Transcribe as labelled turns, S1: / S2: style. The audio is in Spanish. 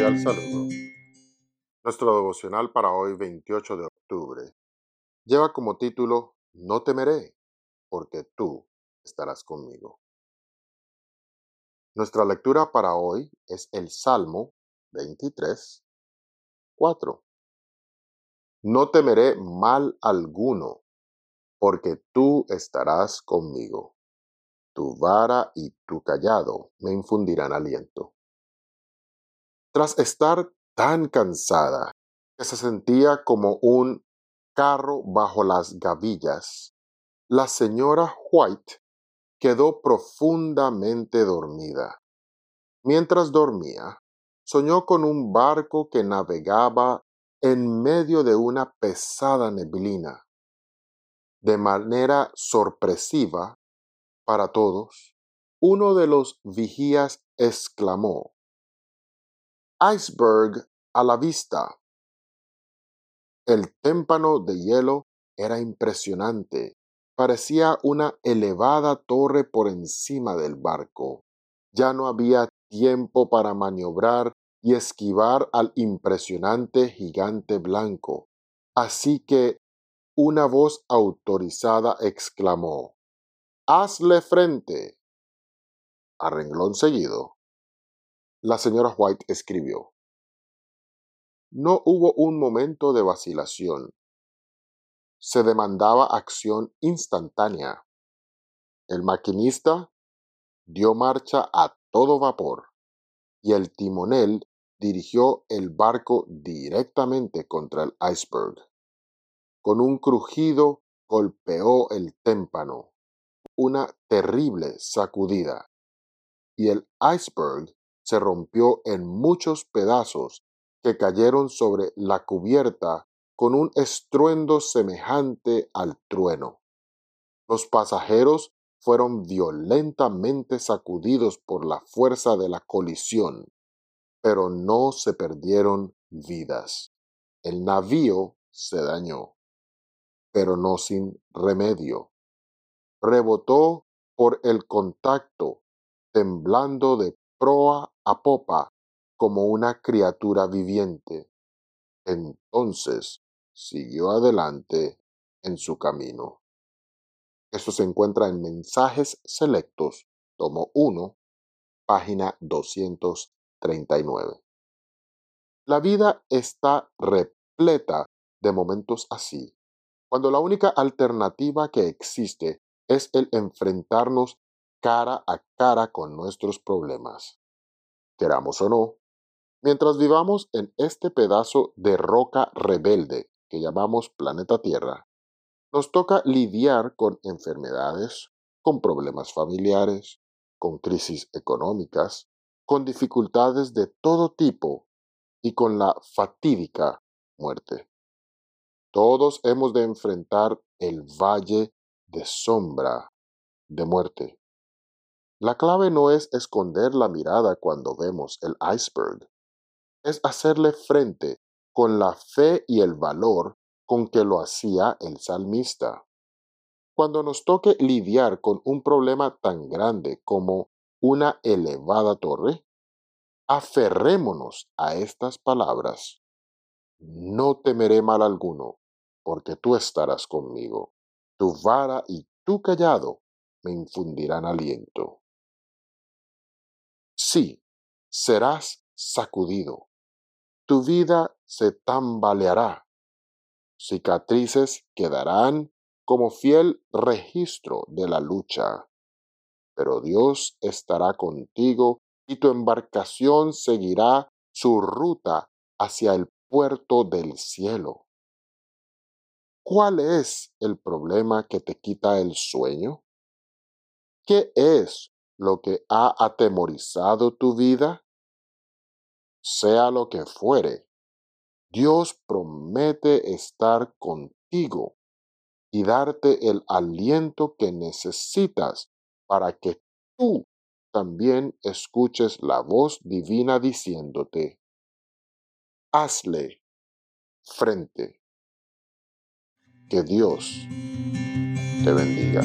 S1: cordial saludo. Nuestro devocional para hoy, 28 de octubre, lleva como título No temeré, porque tú estarás conmigo. Nuestra lectura para hoy es el Salmo 23, 4. No temeré mal alguno, porque tú estarás conmigo. Tu vara y tu callado me infundirán aliento. Tras estar tan cansada que se sentía como un carro bajo las gavillas, la señora White quedó profundamente dormida. Mientras dormía, soñó con un barco que navegaba en medio de una pesada neblina. De manera sorpresiva para todos, uno de los vigías exclamó, Iceberg a la vista. El témpano de hielo era impresionante. Parecía una elevada torre por encima del barco. Ya no había tiempo para maniobrar y esquivar al impresionante gigante blanco. Así que una voz autorizada exclamó, Hazle frente. A renglón seguido, la señora White escribió. No hubo un momento de vacilación. Se demandaba acción instantánea. El maquinista dio marcha a todo vapor y el timonel dirigió el barco directamente contra el iceberg. Con un crujido golpeó el témpano, una terrible sacudida, y el iceberg se rompió en muchos pedazos que cayeron sobre la cubierta con un estruendo semejante al trueno. Los pasajeros fueron violentamente sacudidos por la fuerza de la colisión, pero no se perdieron vidas. El navío se dañó, pero no sin remedio. Rebotó por el contacto, temblando de proa a popa como una criatura viviente. Entonces siguió adelante en su camino. Esto se encuentra en Mensajes Selectos, tomo 1, página 239. La vida está repleta de momentos así, cuando la única alternativa que existe es el enfrentarnos cara a cara con nuestros problemas. Queramos o no, mientras vivamos en este pedazo de roca rebelde que llamamos planeta Tierra, nos toca lidiar con enfermedades, con problemas familiares, con crisis económicas, con dificultades de todo tipo y con la fatídica muerte. Todos hemos de enfrentar el valle de sombra de muerte. La clave no es esconder la mirada cuando vemos el iceberg, es hacerle frente con la fe y el valor con que lo hacía el salmista. Cuando nos toque lidiar con un problema tan grande como una elevada torre, aferrémonos a estas palabras. No temeré mal alguno, porque tú estarás conmigo. Tu vara y tu callado me infundirán aliento. Sí, serás sacudido. Tu vida se tambaleará. Cicatrices quedarán como fiel registro de la lucha. Pero Dios estará contigo y tu embarcación seguirá su ruta hacia el puerto del cielo. ¿Cuál es el problema que te quita el sueño? ¿Qué es lo que ha atemorizado tu vida? Sea lo que fuere, Dios promete estar contigo y darte el aliento que necesitas para que tú también escuches la voz divina diciéndote, hazle frente. Que Dios te bendiga.